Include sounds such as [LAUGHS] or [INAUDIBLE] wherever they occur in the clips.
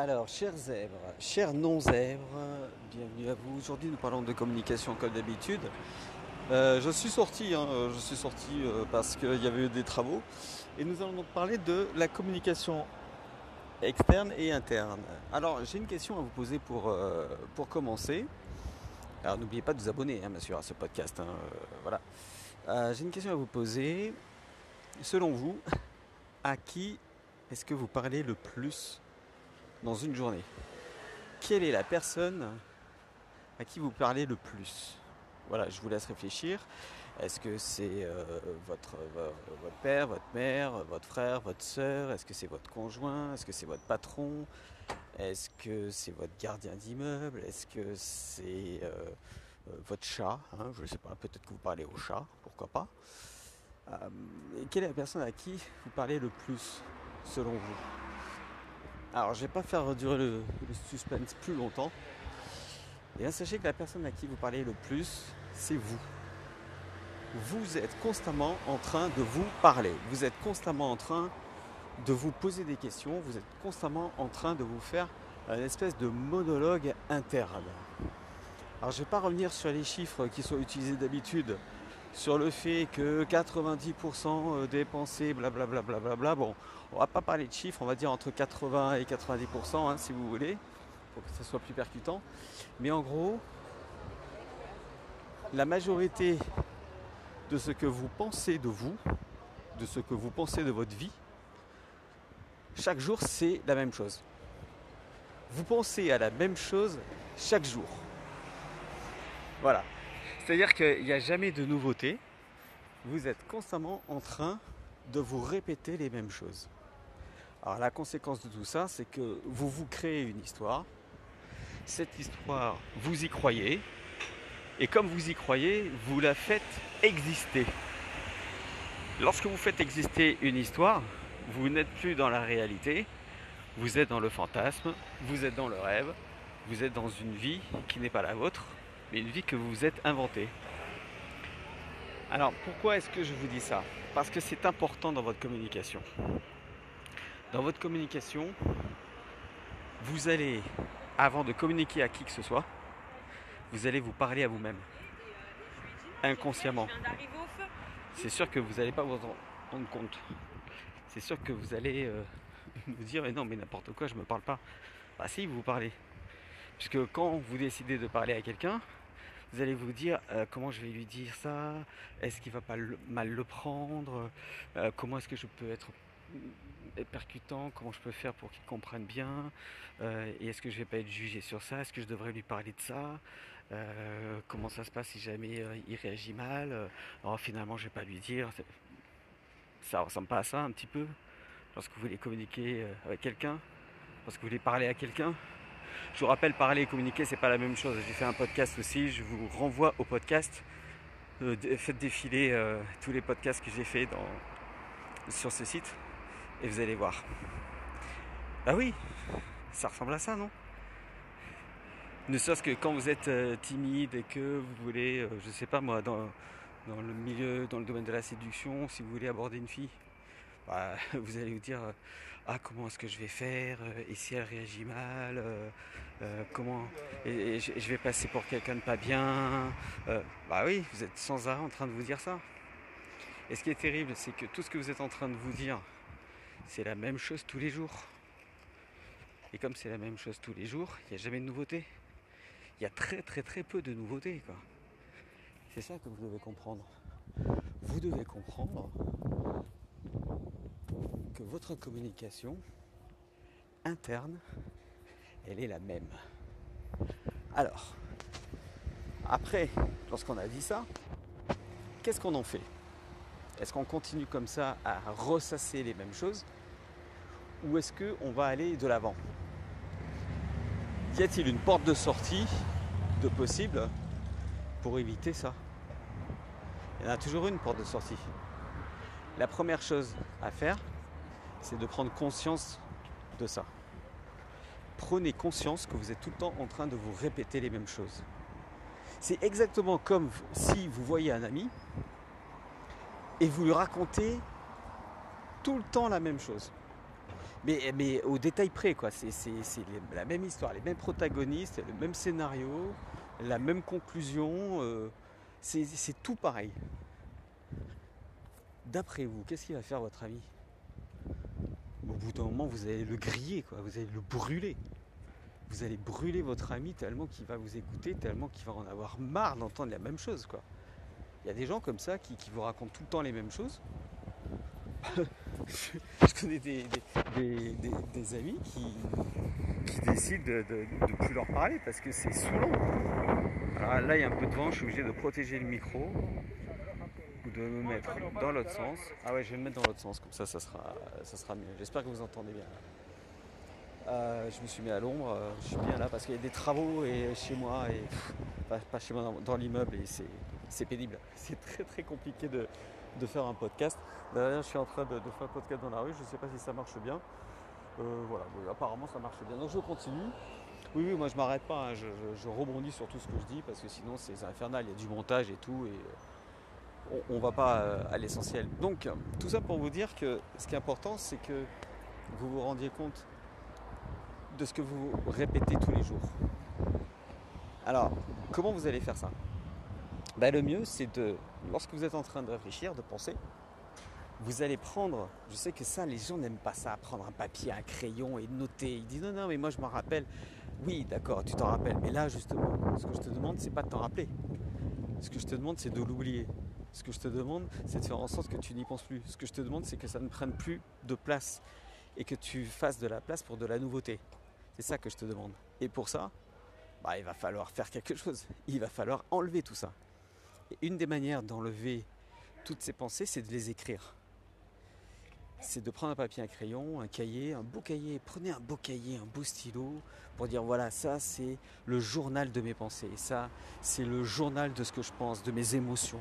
Alors, chers zèbres, chers non-zèbres, bienvenue à vous. Aujourd'hui, nous parlons de communication comme d'habitude. Euh, je suis sorti, hein, euh, je suis sorti euh, parce qu'il y avait eu des travaux et nous allons donc parler de la communication externe et interne. Alors, j'ai une question à vous poser pour, pour commencer. Alors, n'oubliez pas de vous abonner, hein, bien sûr, à ce podcast. Hein, voilà. j'ai une question à vous poser. Selon vous, à qui est-ce que vous parlez le plus? Dans une journée. Quelle est la personne à qui vous parlez le plus? Voilà, je vous laisse réfléchir. Est-ce que c'est euh, votre, votre père, votre mère, votre frère, votre soeur Est-ce que c'est votre conjoint? Est-ce que c'est votre patron? Est-ce que c'est votre gardien d'immeuble? Est-ce que c'est euh, euh, votre chat? Hein? Je ne sais pas, peut-être que vous parlez au chat, pourquoi pas. quelle est la personne à qui vous parlez le plus, selon vous? Alors, je ne vais pas faire durer le, suspense plus longtemps. Et bien, sachez que la personne à qui vous parlez le plus, c'est vous. Vous êtes constamment en train de vous parler. Vous êtes constamment en train de vous poser des questions. Vous êtes constamment en train de vous faire une espèce de monologue interne. Alors, je ne vais pas revenir sur les chiffres qui sont utilisés d'habitude sur le fait que 90% des pensées, blablabla, bla, bon, on va pas parler de chiffres, on va dire entre 80 et 90% hein, si vous voulez, pour que ça soit plus percutant. Mais en gros, la majorité de ce que vous pensez de vous, de ce que vous pensez de votre vie, chaque jour c'est la même chose. Vous pensez à la même chose chaque jour. Voilà. C'est-à-dire qu'il n'y a jamais de nouveauté. Vous êtes constamment en train de vous répéter les mêmes choses. Alors la conséquence de tout ça, c'est que vous vous créez une histoire. Cette histoire, vous y croyez. Et comme vous y croyez, vous la faites exister. Lorsque vous faites exister une histoire, vous n'êtes plus dans la réalité, vous êtes dans le fantasme, vous êtes dans le rêve, vous êtes dans une vie qui n'est pas la vôtre, mais une vie que vous vous êtes inventée. Alors pourquoi est-ce que je vous dis ça? Parce que c'est important dans votre communication. Dans votre communication, vous allez, avant de communiquer à qui que ce soit, vous allez vous parler à vous-même. Inconsciemment. C'est sûr que vous n'allez pas vous rendre compte. C'est sûr que vous allez euh, [LAUGHS] vous dire mais non mais n'importe quoi, je ne me parle pas. Bah si, vous vous parlez. Puisque quand vous décidez de parler à quelqu'un, vous allez vous dire euh, comment je vais lui dire ça, est-ce qu'il va pas mal le prendre, euh, comment est-ce que je peux être percutant, comment je peux faire pour qu'il comprenne bien, euh, et est-ce que je vais pas être jugé sur ça, est-ce que je devrais lui parler de ça, comment ça se passe si jamais il réagit mal, alors finalement je vais pas lui dire, ça ressemble pas à ça un petit peu, lorsque vous voulez communiquer avec quelqu'un, lorsque vous voulez parler à quelqu'un? Je vous rappelle, parler et communiquer, c'est pas la même chose. J'ai fait un podcast aussi, je vous renvoie au podcast. Euh, faites défiler euh, tous les podcasts que j'ai fait sur ce site et vous allez voir. Bah oui, ça ressemble à ça, non? Ne serait-ce que quand vous êtes euh, timide et que vous voulez, je sais pas moi, dans, dans le milieu, dans le domaine de la séduction, si vous voulez aborder une fille, bah, [LAUGHS] vous allez vous dire ah comment est-ce que je vais faire et si elle réagit mal euh, euh, comment je, vais passer pour quelqu'un de pas bien euh, bah oui vous êtes sans arrêt en train de vous dire ça. Et ce qui est terrible c'est que tout ce que vous êtes en train de vous dire c'est la même chose tous les jours. Et comme c'est la même chose tous les jours il n'y a jamais de nouveauté. Il y a très très très peu de nouveautés c'est ça que vous devez comprendre. Vous devez comprendre votre communication interne, elle est la même. Alors, après, lorsqu'on a dit ça, qu'est-ce qu'on en fait? Est-ce qu'on continue comme ça à ressasser les mêmes choses? Ou est-ce qu'on va aller de l'avant? Y a-t-il une porte de sortie de possible pour éviter ça? Il y en a toujours une porte de sortie. La première chose à faire, c'est de prendre conscience de ça. Prenez conscience que vous êtes tout le temps en train de vous répéter les mêmes choses. C'est exactement comme si vous voyez un ami et vous lui racontez tout le temps la même chose. mais, au détail près, quoi. C'est la même histoire, les mêmes protagonistes, le même scénario, la même conclusion. Euh, c'est tout pareil. D'après vous, qu'est-ce qui va faire votre ami? Bout d'un moment, vous allez le griller, quoi. Vous allez le brûler. Vous allez brûler votre ami tellement qu'il va vous écouter, tellement qu'il va en avoir marre d'entendre la même chose, quoi. Il y a des gens comme ça qui, vous racontent tout le temps les mêmes choses. [LAUGHS] je connais des, amis qui, décident de ne plus leur parler parce que c'est saoulant. Alors là, il y a un peu de vent, je suis obligé de protéger le micro de me mettre dans l'autre sens. Ah ouais, je vais me mettre dans l'autre sens, comme ça, ça sera, ça sera mieux. J'espère que vous entendez bien. Euh, je me suis mis à l'ombre, euh, je suis bien là parce qu'il y a des travaux et chez moi et pas, chez moi dans, l'immeuble et c'est pénible. [LAUGHS] C'est très très compliqué de, faire un podcast. D'ailleurs, je suis en train de, faire un podcast dans la rue, je ne sais pas si ça marche bien. Euh, voilà, apparemment ça marche bien. Donc je continue. Oui, oui, moi je m'arrête pas, hein. je, rebondis sur tout ce que je dis parce que sinon c'est infernal, il y a du montage et tout et on, ne va pas à l'essentiel. Donc tout ça pour vous dire que ce qui est important c'est que vous vous rendiez compte de ce que vous répétez tous les jours. Alors, comment vous allez faire ça? Ben, Le mieux, c'est de, lorsque vous êtes en train de réfléchir, de penser, vous allez prendre, je sais que ça, les gens n'aiment pas ça, prendre un papier, un crayon et noter. Ils disent non, non, mais moi je m'en rappelle. Oui, d'accord, tu t'en rappelles. Mais là, justement, ce que je te demande, c'est pas de t'en rappeler. Ce que je te demande, c'est de l'oublier. Ce que je te demande, c'est de faire en sorte que tu n'y penses plus. Ce que je te demande, c'est que ça ne prenne plus de place et que tu fasses de la place pour de la nouveauté. C'est ça que je te demande. Et pour ça, bah, il va falloir faire quelque chose. Il va falloir enlever tout ça. Et une des manières d'enlever toutes ces pensées, c'est de les écrire. C'est de prendre un papier, un crayon, un cahier, un beau cahier. Prenez un beau cahier, un beau stylo pour dire voilà, ça c'est le journal de mes pensées. Ça c'est le journal de ce que je pense, de mes émotions.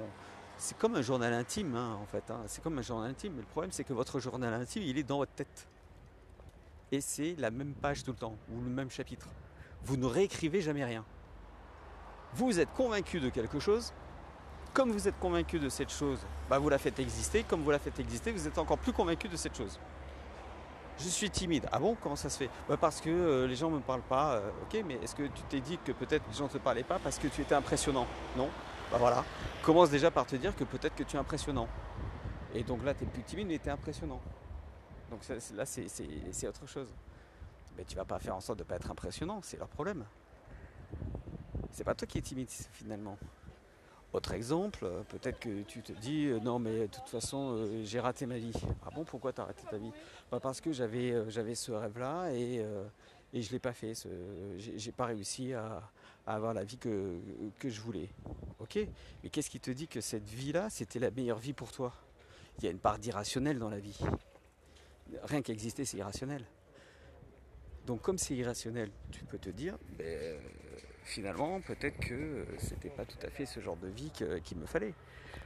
C'est comme un journal intime hein, en fait. Hein. C'est comme un journal intime. Mais le problème c'est que votre journal intime, il est dans votre tête et c'est la même page tout le temps, ou le même chapitre. Vous ne réécrivez jamais rien. Vous êtes convaincu de quelque chose, comme vous êtes convaincu de cette chose, bah vous la faites exister, comme vous la faites exister, vous êtes encore plus convaincu de cette chose. Je suis timide. Ah bon? Comment ça se fait? Bah Parce que euh, les gens ne me parlent pas. Euh, ok, mais est-ce que tu t'es dit que peut-être les gens ne te parlaient pas parce que tu étais impressionnant? Non? Bah voilà. Commence déjà par te dire que peut-être que tu es impressionnant. Et donc là, tu es plus timide, mais tu es impressionnant. Donc là, c'est autre chose. Mais tu vas pas faire en sorte de ne pas être impressionnant, c'est leur problème. C'est pas toi qui es timide finalement. Autre exemple, euh, peut-être que tu te dis euh, non mais de toute façon euh, j'ai raté ma vie. Ah bon pourquoi tu as raté ta vie? Bah, Parce que j'avais ce rêve là et, et je l'ai pas fait. J'ai pas réussi à, à, avoir la vie que, que je voulais. Ok? Mais qu'est-ce qui te dit que cette vie là c'était la meilleure vie pour toi? Il y a une part d'irrationnel dans la vie rien qu'exister, c'est irrationnel. Donc comme c'est irrationnel, tu peux te dire, ben, finalement, peut-être que c'était pas tout à fait ce genre de vie qu'il me fallait.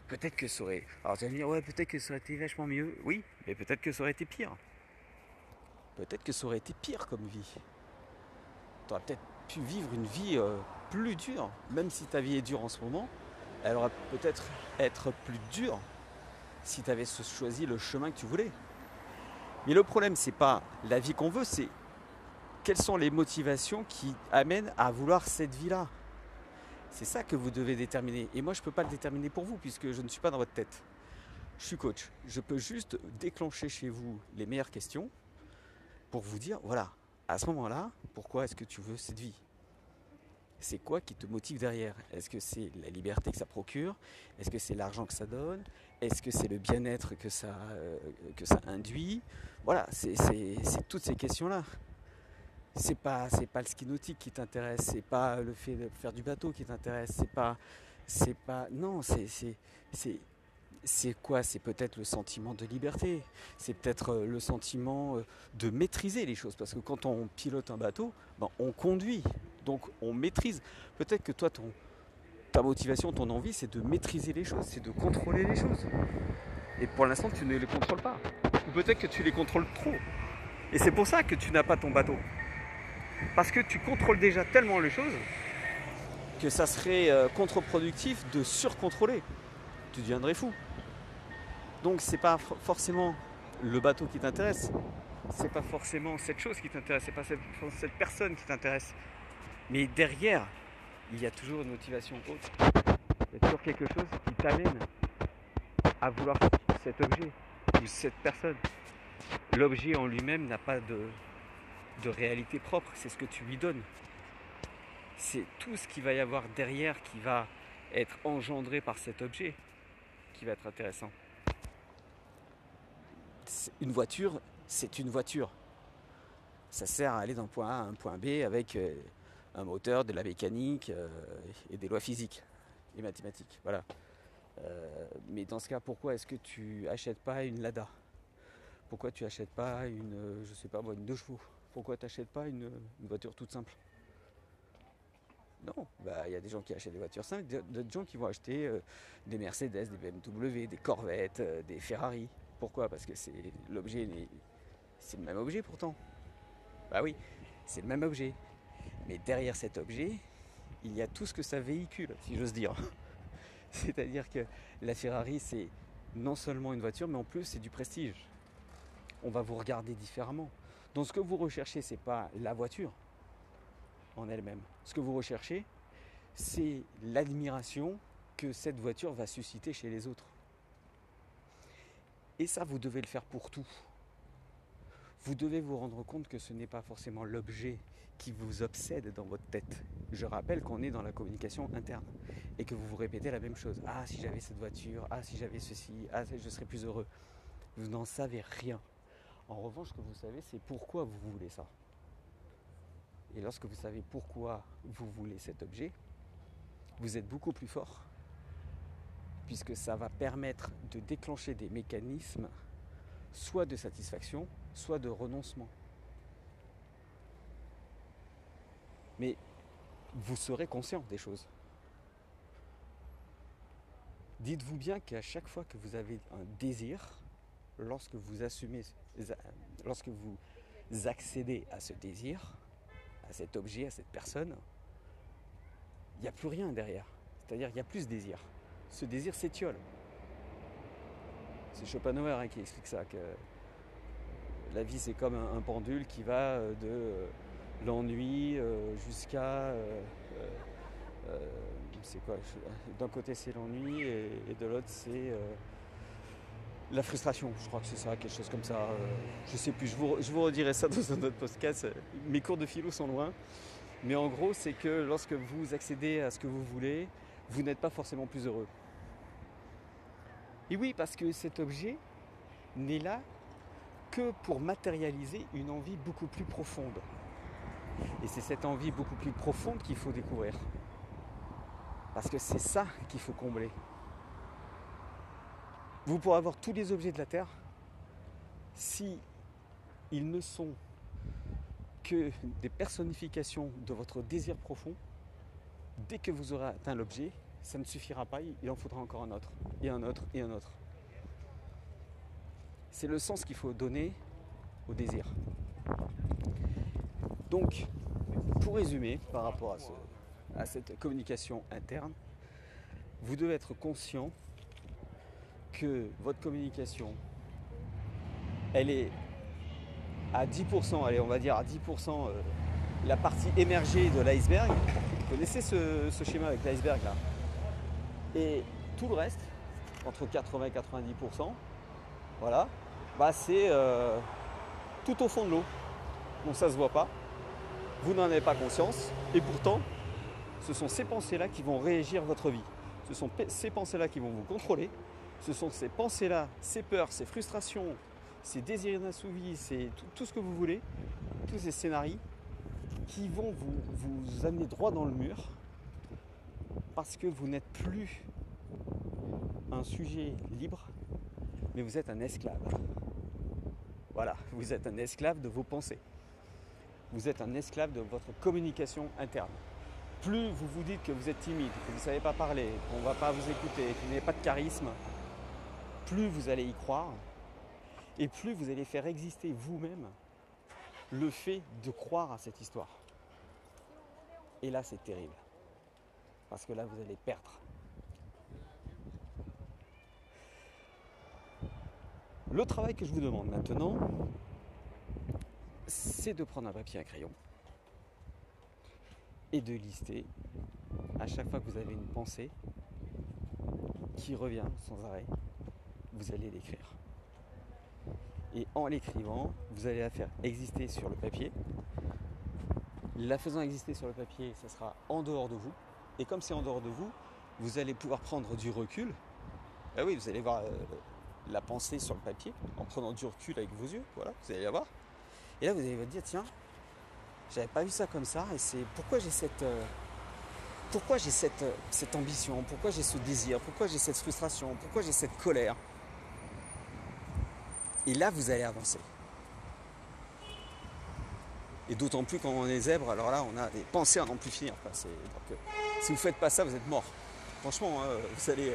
Peut-être que ça aurait... Alors tu vas me dire, ouais, peut-être que ça aurait été vachement mieux. Oui, mais peut-être que ça aurait été pire. Peut-être que ça aurait été pire comme vie. Tu peut-être vivre une vie euh, plus dure. Même si ta vie est dure en ce moment, elle aurait peut-être être plus dure si tu avais choisi le chemin que tu voulais. Mais le problème, c'est pas la vie qu'on veut, c'est quelles sont les motivations qui amènent à vouloir cette vie-là. C'est ça que vous devez déterminer. Et moi, je ne peux pas le déterminer pour vous, puisque je ne suis pas dans votre tête. Je suis coach. Je peux juste déclencher chez vous les meilleures questions pour vous dire, voilà, à ce moment-là, pourquoi est-ce que tu veux cette vie? C'est quoi qui te motive derrière? Est-ce que c'est la liberté que ça procure? Est-ce que c'est l'argent que ça donne? Est-ce que c'est le bien-être que ça, euh, que ça induit? Voilà, c'est toutes ces questions-là. C'est pas, pas le ski nautique qui t'intéresse, c'est pas le fait de faire du bateau qui t'intéresse, c'est pas, c'est pas, non, c'est, c'est quoi? C'est peut-être le sentiment de liberté, c'est peut-être euh, le sentiment euh, de maîtriser les choses, parce que quand on pilote un bateau, ben, on conduit, donc on maîtrise. Peut-être que toi, ta motivation, ton envie, c'est de maîtriser les choses, c'est de contrôler les choses. Et pour l'instant, tu ne les contrôles pas. Ou peut-être que tu les contrôles trop. Et c'est pour ça que tu n'as pas ton bateau. Parce que tu contrôles déjà tellement les choses que ça serait euh, contre-productif de surcontrôler. Tu deviendrais fou. Donc c'est pas forcément le bateau qui t'intéresse, c'est pas forcément cette chose qui t'intéresse, c'est pas cette, personne qui t'intéresse. Mais derrière, il y a toujours une motivation haute. Il y a toujours quelque chose qui t'amène à vouloir cet objet ou cette personne. L'objet en lui-même n'a pas de, de réalité propre, c'est ce que tu lui donnes. C'est tout ce qu'il va y avoir derrière qui va être engendré par cet objet qui va être intéressant. Une voiture, c'est une voiture. Ça sert à aller d'un point A à un point B avec euh, un moteur, de la mécanique euh, et des lois physiques et mathématiques. Voilà. Euh, mais dans ce cas, pourquoi est-ce que tu achètes pas une Lada? Pourquoi tu achètes pas une, je sais pas une deux chevaux? Pourquoi tu n'achètes pas une voiture toute simple? Non, bah, il y a des gens qui achètent des voitures simples, d'autres gens qui vont acheter des Mercedes, des BMW, des Corvettes, des Ferrari. Pourquoi? Parce que c'est l'objet, c'est le même objet pourtant. Bah oui, c'est le même objet. Mais derrière cet objet, il y a tout ce que ça véhicule, si j'ose dire. [LAUGHS] C'est-à-dire que la Ferrari, c'est non seulement une voiture, mais en plus c'est du prestige. On va vous regarder différemment. Donc ce que vous recherchez, c'est pas la voiture, en elle-même. Ce que vous recherchez, c'est l'admiration que cette voiture va susciter chez les autres. Et ça, vous devez le faire pour tout. Vous devez vous rendre compte que ce n'est pas forcément l'objet qui vous obsède dans votre tête. Je rappelle qu'on est dans la communication interne et que vous vous répétez la même chose. Ah, si j'avais cette voiture, ah, si j'avais ceci, ah, je serais plus heureux. Vous n'en savez rien. En revanche, ce que vous savez, c'est pourquoi vous voulez ça. Et lorsque vous savez pourquoi vous voulez cet objet, vous êtes beaucoup plus fort, puisque ça va permettre de déclencher des mécanismes soit de satisfaction, soit de renoncement. Mais vous serez conscient des choses. Dites-vous bien qu'à chaque fois que vous avez un désir, lorsque vous assumez, lorsque vous accédez à ce désir, à cet objet, à cette personne, il n'y a plus rien derrière. C'est-à-dire qu'il n'y a plus ce désir. Ce désir s'étiole. C'est Schopenhauer hein, qui explique ça, que la vie c'est comme un, pendule qui va euh, de euh, l'ennui euh, jusqu'à... c'est quoi D'un côté c'est l'ennui et, de l'autre c'est la frustration, je crois que c'est ça, quelque chose comme ça. Je sais plus, je vous, redirai ça dans un autre podcast. Mes cours de philo sont loin. Mais en gros, c'est que lorsque vous accédez à ce que vous voulez, vous n'êtes pas forcément plus heureux. Et oui, parce que cet objet n'est là que pour matérialiser une envie beaucoup plus profonde. Et c'est cette envie beaucoup plus profonde qu'il faut découvrir. Parce que c'est ça qu'il faut combler. Vous pourrez avoir tous les objets de la Terre si ils ne sont que des personnifications de votre désir profond. Dès que vous aurez atteint l'objet, ça ne suffira pas, il en faudra encore un autre, et un autre, et un autre. C'est le sens qu'il faut donner au désir. Donc, pour résumer par rapport à, à cette communication interne, vous devez être conscient que votre communication, elle est à 10%, allez, on va dire à 10% euh, la partie émergée de l'iceberg. Vous connaissez ce, schéma avec l'iceberg là? Et tout le reste, entre 80 et 90%, voilà, bah c'est euh, tout au fond de l'eau. Donc ça se voit pas. Vous n'en avez pas conscience. Et pourtant, ce sont ces pensées-là qui vont régir votre vie. Ce sont ces pensées-là qui vont vous contrôler ce sont ces pensées-là, ces peurs, ces frustrations, ces désirs inassouvis, c'est tout, ce que vous voulez, tous ces scénarios qui vont vous amener droit dans le mur parce que vous n'êtes plus un sujet libre, mais vous êtes un esclave. Voilà, vous êtes un esclave de vos pensées. Vous êtes un esclave de votre communication interne. Plus vous vous dites que vous êtes timide, que vous ne savez pas parler, qu'on ne va pas vous écouter, que vous n'avez pas de charisme, plus vous allez y croire et plus vous allez faire exister vous-même le fait de croire à cette histoire. Et là, c'est terrible. Parce que là, vous allez perdre. Le travail que je vous demande maintenant, c'est de prendre un papier et un crayon et de lister à chaque fois que vous avez une pensée qui revient sans arrêt, vous allez l'écrire. Et en l'écrivant, vous allez la faire exister sur le papier. La faisant exister sur le papier, ça sera en dehors de vous. Et comme c'est en dehors de vous, vous allez pouvoir prendre du recul. Ah oui, vous allez voir euh, la pensée sur le papier en prenant du recul avec vos yeux. Voilà, vous allez la voir. Et là, vous allez vous dire, tiens, j'avais pas vu ça comme ça. Et c'est pourquoi j'ai cette, euh, pourquoi j'ai euh, cette ambition, pourquoi j'ai ce désir, pourquoi j'ai cette frustration, pourquoi j'ai cette colère? Et là, vous allez avancer. Et d'autant plus quand on est zèbre, alors là, on a des pensées à n'en plus finir. si vous ne faites pas ça, vous êtes mort. Franchement, hein, vous allez,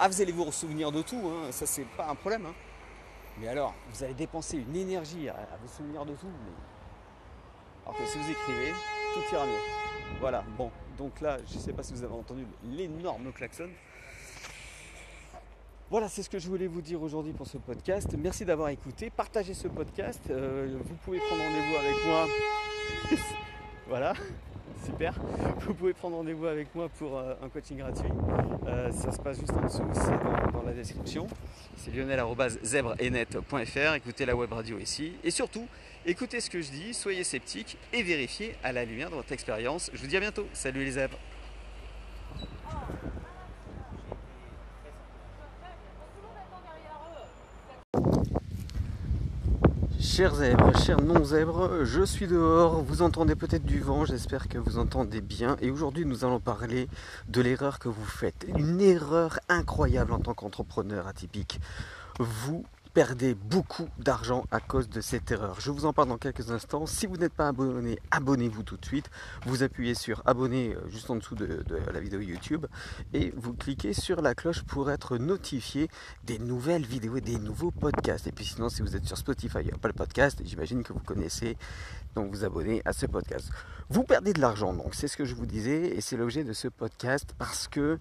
ah, vous allez vous souvenir de tout, hein, ça c'est pas un problème. Hein. Mais alors, vous allez dépenser une énergie à, vous souvenir de tout. Alors que si vous écrivez, tout ira mieux. Voilà, bon, donc là, je ne sais pas si vous avez entendu l'énorme klaxon. Voilà, c'est ce que je voulais vous dire aujourd'hui pour ce podcast. Merci d'avoir écouté. Partagez ce podcast. Euh, vous pouvez prendre rendez-vous avec moi. [LAUGHS] voilà, super. Vous pouvez prendre rendez-vous avec moi pour euh, un coaching gratuit. Euh, ça se passe juste en dessous, c'est dans, la description. C'est lionel.zebrenet.fr. Écoutez la web radio ici. Et surtout, écoutez ce que je dis, soyez sceptiques et vérifiez à la lumière de votre expérience. Je vous dis à bientôt. Salut les zèbres. Chers zèbres, chers non-zèbres, je suis dehors, vous entendez peut-être du vent, j'espère que vous entendez bien. Et aujourd'hui, nous allons parler de l'erreur que vous faites. Une erreur incroyable en tant qu'entrepreneur atypique. Vous perdez beaucoup d'argent à cause de cette erreur. Je vous en parle dans quelques instants. Si vous n'êtes pas abonné, abonnez-vous tout de suite. Vous appuyez sur abonner euh, juste en dessous de, la vidéo YouTube et vous cliquez sur la cloche pour être notifié des nouvelles vidéos et des nouveaux podcasts. Et puis sinon, si vous êtes sur Spotify, il n'y a pas le podcast, j'imagine que vous connaissez, donc vous abonnez à ce podcast. Vous perdez de l'argent, donc c'est ce que je vous disais et c'est l'objet de ce podcast parce que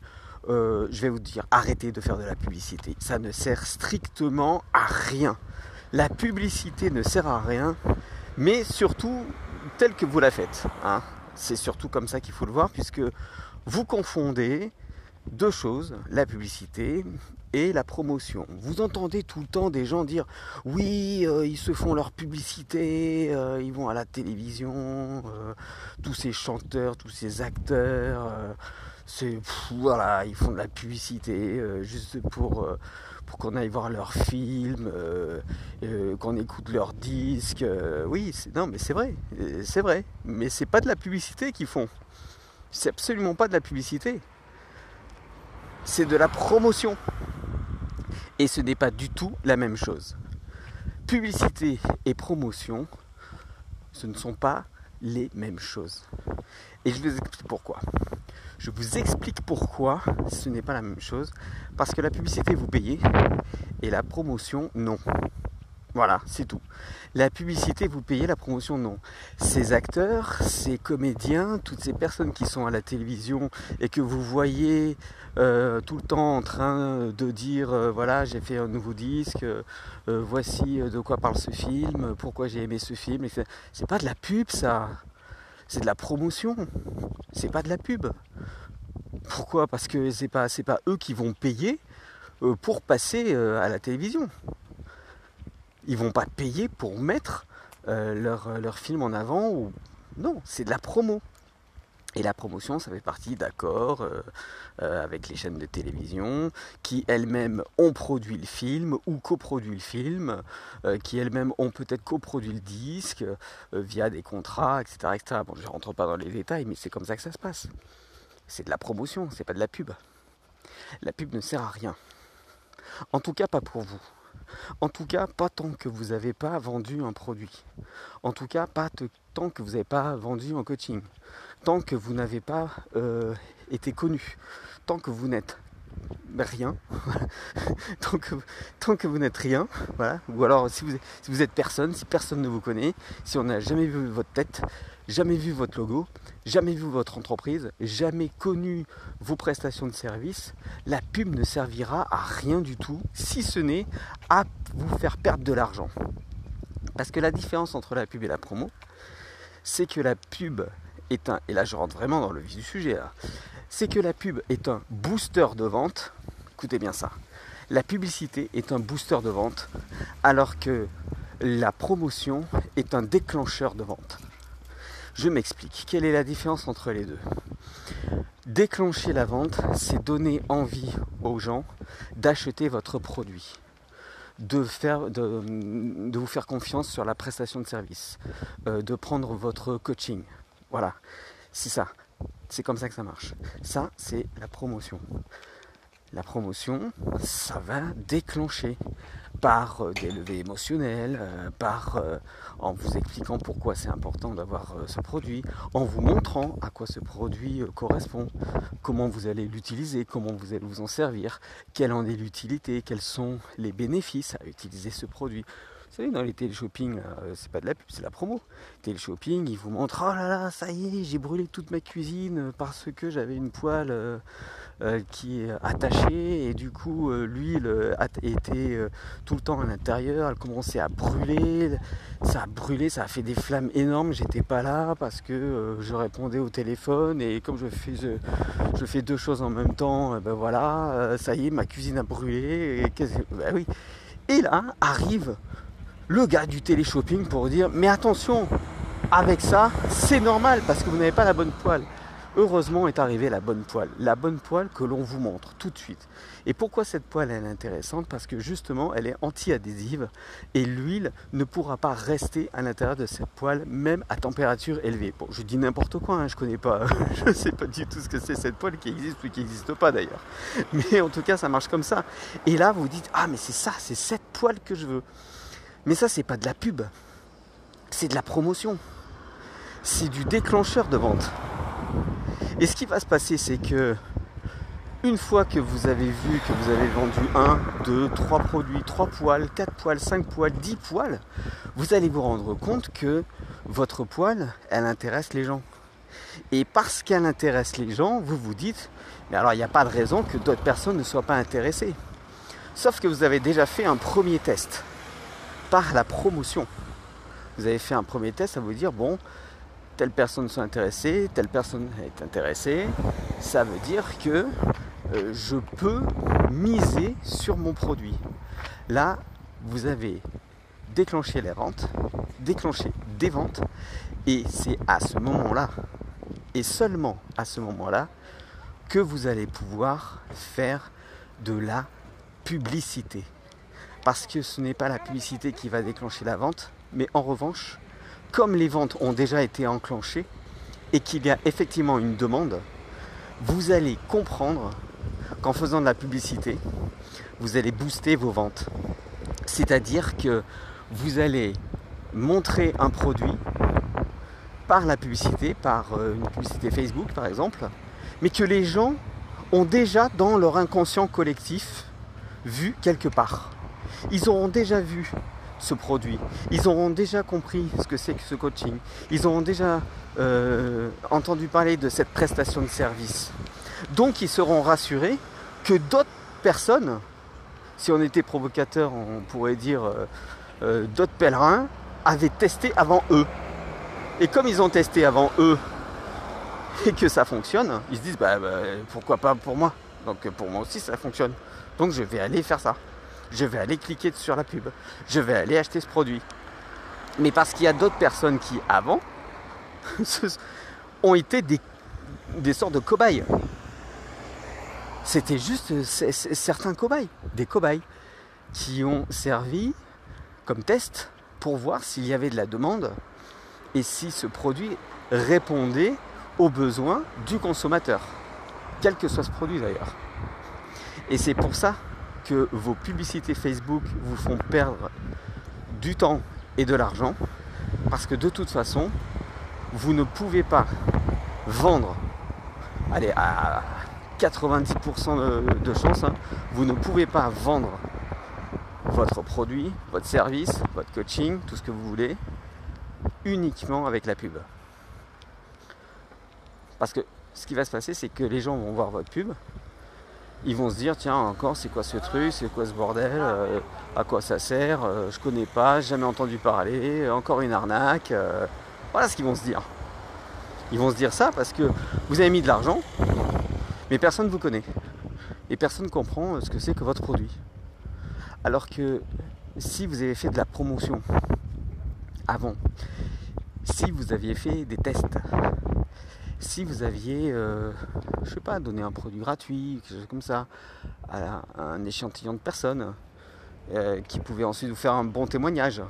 euh, je vais vous dire, arrêtez de faire de la publicité. Ça ne sert strictement à rien. La publicité ne sert à rien, mais surtout telle que vous la faites. Hein. C'est surtout comme ça qu'il faut le voir, puisque vous confondez deux choses, la publicité et la promotion. Vous entendez tout le temps des gens dire oui, euh, ils se font leur publicité, euh, ils vont à la télévision, tous ces chanteurs, tous ces acteurs c'est voilà, ils font de la publicité euh, juste pour, euh, pour qu'on aille voir leurs films, euh, qu'on écoute leurs disques. oui, non, mais c'est vrai, c'est vrai. Mais c'est pas de la publicité qu'ils font. C'est absolument pas de la publicité. C'est de la promotion. Et ce n'est pas du tout la même chose. Publicité et promotion, ce ne sont pas les mêmes choses. Et je vous explique pourquoi. Je vous explique pourquoi ce n'est pas la même chose. Parce que la publicité, vous payez et la promotion, non. Voilà, c'est tout. La publicité, vous payez, la promotion, non. Ces acteurs, ces comédiens, toutes ces personnes qui sont à la télévision et que vous voyez euh, tout le temps en train de dire, euh, voilà, j'ai fait un nouveau disque, euh, voici de quoi parle ce film, pourquoi j'ai aimé ce film. C'est pas de la pub, ça c'est de la promotion, c'est pas de la pub. Pourquoi? Parce que c'est pas pas eux qui vont payer pour passer à la télévision. Ils vont pas payer pour mettre euh, leur, leur film en avant ou non, c'est de la promo. Et la promotion, ça fait partie d'accords euh, euh, avec les chaînes de télévision qui elles-mêmes ont produit le film ou coproduit le film, euh, qui elles-mêmes ont peut-être coproduit le disque via des contrats, etc., etc. Bon, je rentre pas dans les détails, mais c'est comme ça que ça se passe. C'est de la promotion, c'est pas de la pub. La pub ne sert à rien. En tout cas, pas pour vous. En tout cas, pas tant que vous n'avez pas vendu un produit. En tout cas, pas tant que vous n'avez pas vendu un coaching. Tant que vous n'avez pas euh, été connu. Tant que vous n'êtes rien. [LAUGHS] tant, que, vous n'êtes rien. Ou alors si vous, si vous êtes personne, si personne ne vous connaît, si on n'a jamais vu votre tête, jamais vu votre logo, jamais vu votre entreprise, jamais connu vos prestations de service, la pub ne servira à rien du tout, si ce n'est à vous faire perdre de l'argent. Parce que la différence entre la pub et la promo, c'est que la pub est un, et là je rentre vraiment dans le vif du sujet, c'est que la pub est un booster de vente. Écoutez bien ça. La publicité est un booster de vente, alors que la promotion est un déclencheur de vente. Je m'explique. Quelle est la différence entre les deux? Déclencher la vente, c'est donner envie aux gens d'acheter votre produit, de, faire, vous faire confiance sur la prestation de service, euh, de prendre votre coaching. Voilà, c'est ça. C'est comme ça que ça marche. Ça, c'est la promotion la promotion, ça va déclencher par euh, des levées émotionnelles, euh, par euh, en vous expliquant pourquoi c'est important d'avoir ce produit, en vous montrant à quoi ce produit correspond, comment vous allez l'utiliser, comment vous allez vous en servir, quelle en est l'utilité, quels sont les bénéfices à utiliser ce produit. Vous savez, dans les téléshopping, c'est pas de la pub, c'est la promo. Téléshopping, ils vous montrent Oh là là, ça y est, j'ai brûlé toute ma cuisine parce que j'avais une poêle euh, qui est attachée et du coup euh, l'huile était euh, tout le temps à l'intérieur, elle commençait à brûler, ça a brûlé, ça a fait des flammes énormes, j'étais pas là parce que je répondais au téléphone. Et comme je fais, je, fais deux choses en même temps, ben voilà, ça y est, ma cuisine a brûlé. Et, ben oui. et là arrive le gars du téléshopping pour dire mais attention, avec ça, c'est normal parce que vous n'avez pas la bonne poêle heureusement est arrivée la bonne poêle. La bonne poêle que l'on vous montre tout de suite. Et pourquoi cette poêle est intéressante? Parce que justement elle est anti-adhésive et l'huile ne pourra pas rester à l'intérieur de cette poêle même à température élevée. Bon, je dis n'importe quoi, hein, je connais pas, [LAUGHS] je sais pas du tout ce que c'est cette poêle qui existe ou qui n'existe pas d'ailleurs. Mais en tout cas ça marche comme ça. Et là vous dites ah mais c'est ça, c'est cette poêle que je veux. Mais ça c'est pas de la pub, c'est de la promotion. C'est du déclencheur de vente. Et ce qui va se passer, c'est que une fois que vous avez vu que vous avez vendu 1, 2, 3 produits, 3 poils, 4 poils, 5 poils, 10 poils, vous allez vous rendre compte que votre poêle, elle intéresse les gens. Et parce qu'elle intéresse les gens, vous vous dites, mais alors il n'y a pas de raison que d'autres personnes ne soient pas intéressées. Sauf que vous avez déjà fait un premier test par la promotion. Vous avez fait un premier test à vous dire, bon, telle personne soit intéressée, telle personne est intéressée, ça veut dire que euh, je peux miser sur mon produit. Là, vous avez déclenché les ventes, déclenché des ventes, et c'est à ce moment-là, et seulement à ce moment-là, que vous allez pouvoir faire de la publicité. Parce que ce n'est pas la publicité qui va déclencher la vente, mais en revanche, comme les ventes ont déjà été enclenchées et qu'il y a effectivement une demande, vous allez comprendre qu'en faisant de la publicité, vous allez booster vos ventes. C'est-à-dire que vous allez montrer un produit par la publicité, par euh, une publicité Facebook par exemple, mais que les gens ont déjà dans leur inconscient collectif vu quelque part. Ils auront déjà vu ce produit. Ils auront déjà compris ce que c'est que ce coaching. Ils auront déjà euh, entendu parler de cette prestation de service. Donc ils seront rassurés que d'autres personnes, si on était provocateur, on pourrait dire euh, euh, d'autres pèlerins, avaient testé avant eux. Et comme ils ont testé avant eux et que ça fonctionne, ils se disent bah, bah pourquoi pas pour moi? Donc pour moi aussi ça fonctionne. Donc je vais aller faire ça je vais aller cliquer sur la pub, je vais aller acheter ce produit. Mais parce qu'il y a d'autres personnes qui, avant, [LAUGHS] ont été des, sortes de cobayes. C'était juste certains cobayes, des cobayes, qui ont servi comme test pour voir s'il y avait de la demande et si ce produit répondait aux besoins du consommateur, quel que soit ce produit d'ailleurs. Et c'est pour ça que vos publicités Facebook vous font perdre du temps et de l'argent parce que de toute façon, vous ne pouvez pas vendre, allez, à 90% de, chance, hein, vous ne pouvez pas vendre votre produit, votre service, votre coaching, tout ce que vous voulez, uniquement avec la pub. Parce que ce qui va se passer, c'est que les gens vont voir votre pub, ils vont se dire tiens encore c'est quoi ce truc, c'est quoi ce bordel, euh, à quoi ça sert, euh, je connais pas, jamais entendu parler, encore une arnaque. Euh. voilà ce qu'ils vont se dire. Ils vont se dire ça parce que vous avez mis de l'argent, mais personne ne vous connaît. Et personne ne comprend ce que c'est que votre produit. Alors que si vous avez fait de la promotion avant, si vous aviez fait des tests, si vous aviez, euh, je sais pas, donné un produit gratuit, quelque chose comme ça, à un échantillon de personnes euh, qui pouvaient ensuite vous faire un bon témoignage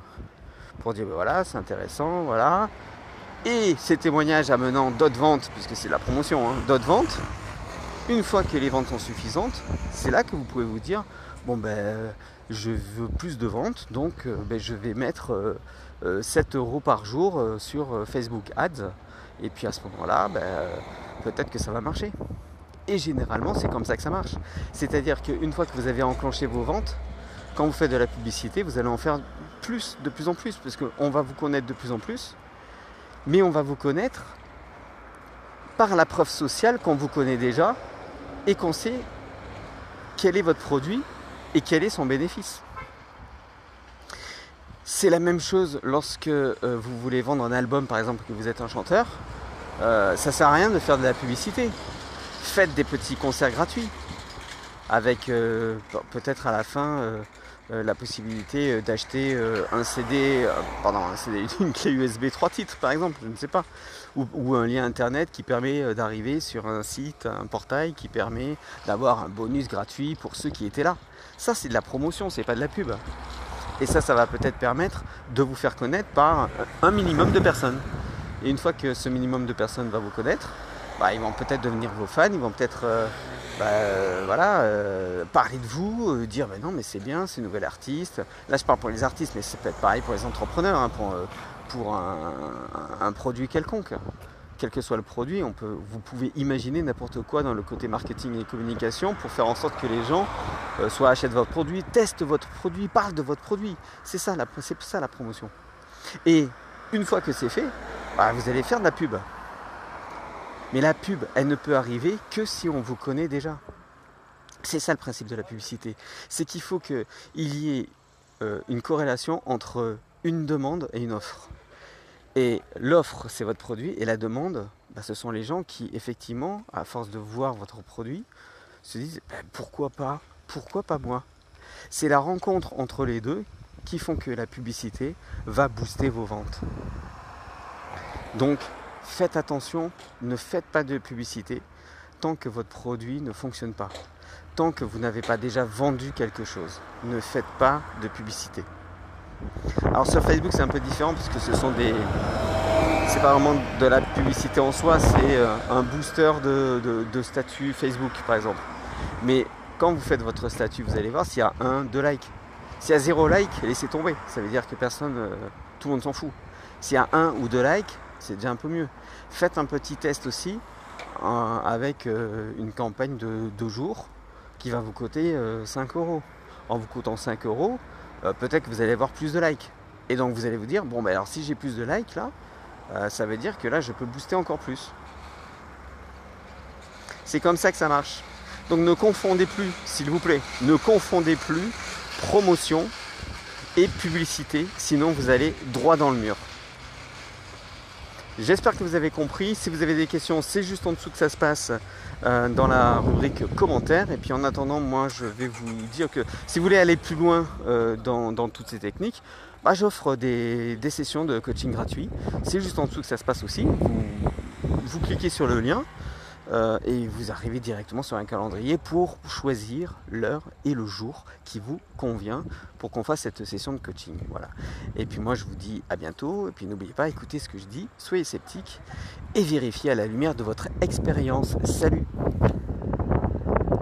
pour dire ben voilà, c'est intéressant, voilà. Et ces témoignages amenant d'autres ventes, puisque c'est la promotion, hein, d'autres ventes, une fois que les ventes sont suffisantes, c'est là que vous pouvez vous dire bon ben je veux plus de ventes, donc euh, ben, je vais mettre 7 euros par jour sur Facebook Ads et puis à ce moment-là, ben, peut-être que ça va marcher. Et généralement, c'est comme ça que ça marche. C'est-à-dire qu'une fois que vous avez enclenché vos ventes, quand vous faites de la publicité, vous allez en faire plus, de plus en plus, parce qu'on va vous connaître de plus en plus, mais on va vous connaître par la preuve sociale qu'on vous connaît déjà et qu'on sait quel est votre produit et quel est son bénéfice. C'est la même chose lorsque euh, vous voulez vendre un album, par exemple, que vous êtes un chanteur. Euh, ça sert à rien de faire de la publicité. Faites des petits concerts gratuits, avec euh, peut-être à la fin la possibilité d'acheter un CD, pardon, un CD, [LAUGHS] une clé USB 3 titres, par exemple, je ne sais pas, ou, ou un lien internet qui permet d'arriver sur un site, un portail qui permet d'avoir un bonus gratuit pour ceux qui étaient là. Ça, c'est de la promotion, c'est pas de la pub. Et ça, ça va peut-être permettre de vous faire connaître par un minimum de personnes. Et une fois que ce minimum de personnes va vous connaître, bah, ils vont peut-être devenir vos fans, ils vont peut-être euh, bah, euh, voilà, euh, parler de vous, dire mais non mais c'est bien, c'est une nouvelle artiste. Là je parle pour les artistes, mais c'est peut-être pareil pour les entrepreneurs, hein, pour, pour un, produit quelconque quel que soit le produit, vous pouvez imaginer n'importe quoi dans le côté marketing et communication pour faire en sorte que les gens euh, soit achètent votre produit, testent votre produit, parlent de votre produit. C'est ça, la, ça la promotion. Et une fois que c'est fait, bah, vous allez faire de la pub. Mais la pub, elle ne peut arriver que si on vous connaît déjà. C'est ça le principe de la publicité. C'est qu'il faut qu'il y ait euh, une corrélation entre une demande et une offre. Et l'offre, c'est votre produit, et la demande, bah, ce sont les gens qui, effectivement, à force de voir votre produit, se disent bah, pourquoi pas, pourquoi pas moi? C'est la rencontre entre les deux qui font que la publicité va booster vos ventes. Donc, faites attention, ne faites pas de publicité tant que votre produit ne fonctionne pas. Tant que vous n'avez pas déjà vendu quelque chose, ne faites pas de publicité. Alors sur Facebook c'est un peu différent parce que ce sont des. C'est pas vraiment de la publicité en soi, c'est euh, un booster de, statut Facebook par exemple. Mais quand vous faites votre statut, vous allez voir s'il y a un, deux likes. S'il y a zéro like, laissez tomber. Ça veut dire que personne, euh, tout le monde s'en fout. S'il y a un ou deux likes, c'est déjà un peu mieux. Faites un petit test aussi euh, avec une campagne de deux jours qui va vous coûter 5 euros. En vous coûtant 5 euros, euh, peut-être que vous allez avoir plus de likes. Et donc vous allez vous dire, bon ben alors si j'ai plus de likes là, euh, ça veut dire que là je peux booster encore plus. C'est comme ça que ça marche. Donc ne confondez plus, s'il vous plaît, ne confondez plus promotion et publicité, sinon vous allez droit dans le mur. J'espère que vous avez compris. Si vous avez des questions, c'est juste en dessous que ça se passe euh, dans la rubrique commentaires. Et puis en attendant, moi je vais vous dire que si vous voulez aller plus loin euh, dans, toutes ces techniques, bah, j'offre des, sessions de coaching gratuit. C'est juste en dessous que ça se passe aussi. vous cliquez sur le lien. Euh, et vous arrivez directement sur un calendrier pour choisir l'heure et le jour qui vous convient pour qu'on fasse cette session de coaching. Voilà. Et puis moi je vous dis à bientôt et puis n'oubliez pas écoutez ce que je dis, soyez sceptiques et vérifiez à la lumière de votre expérience. Salut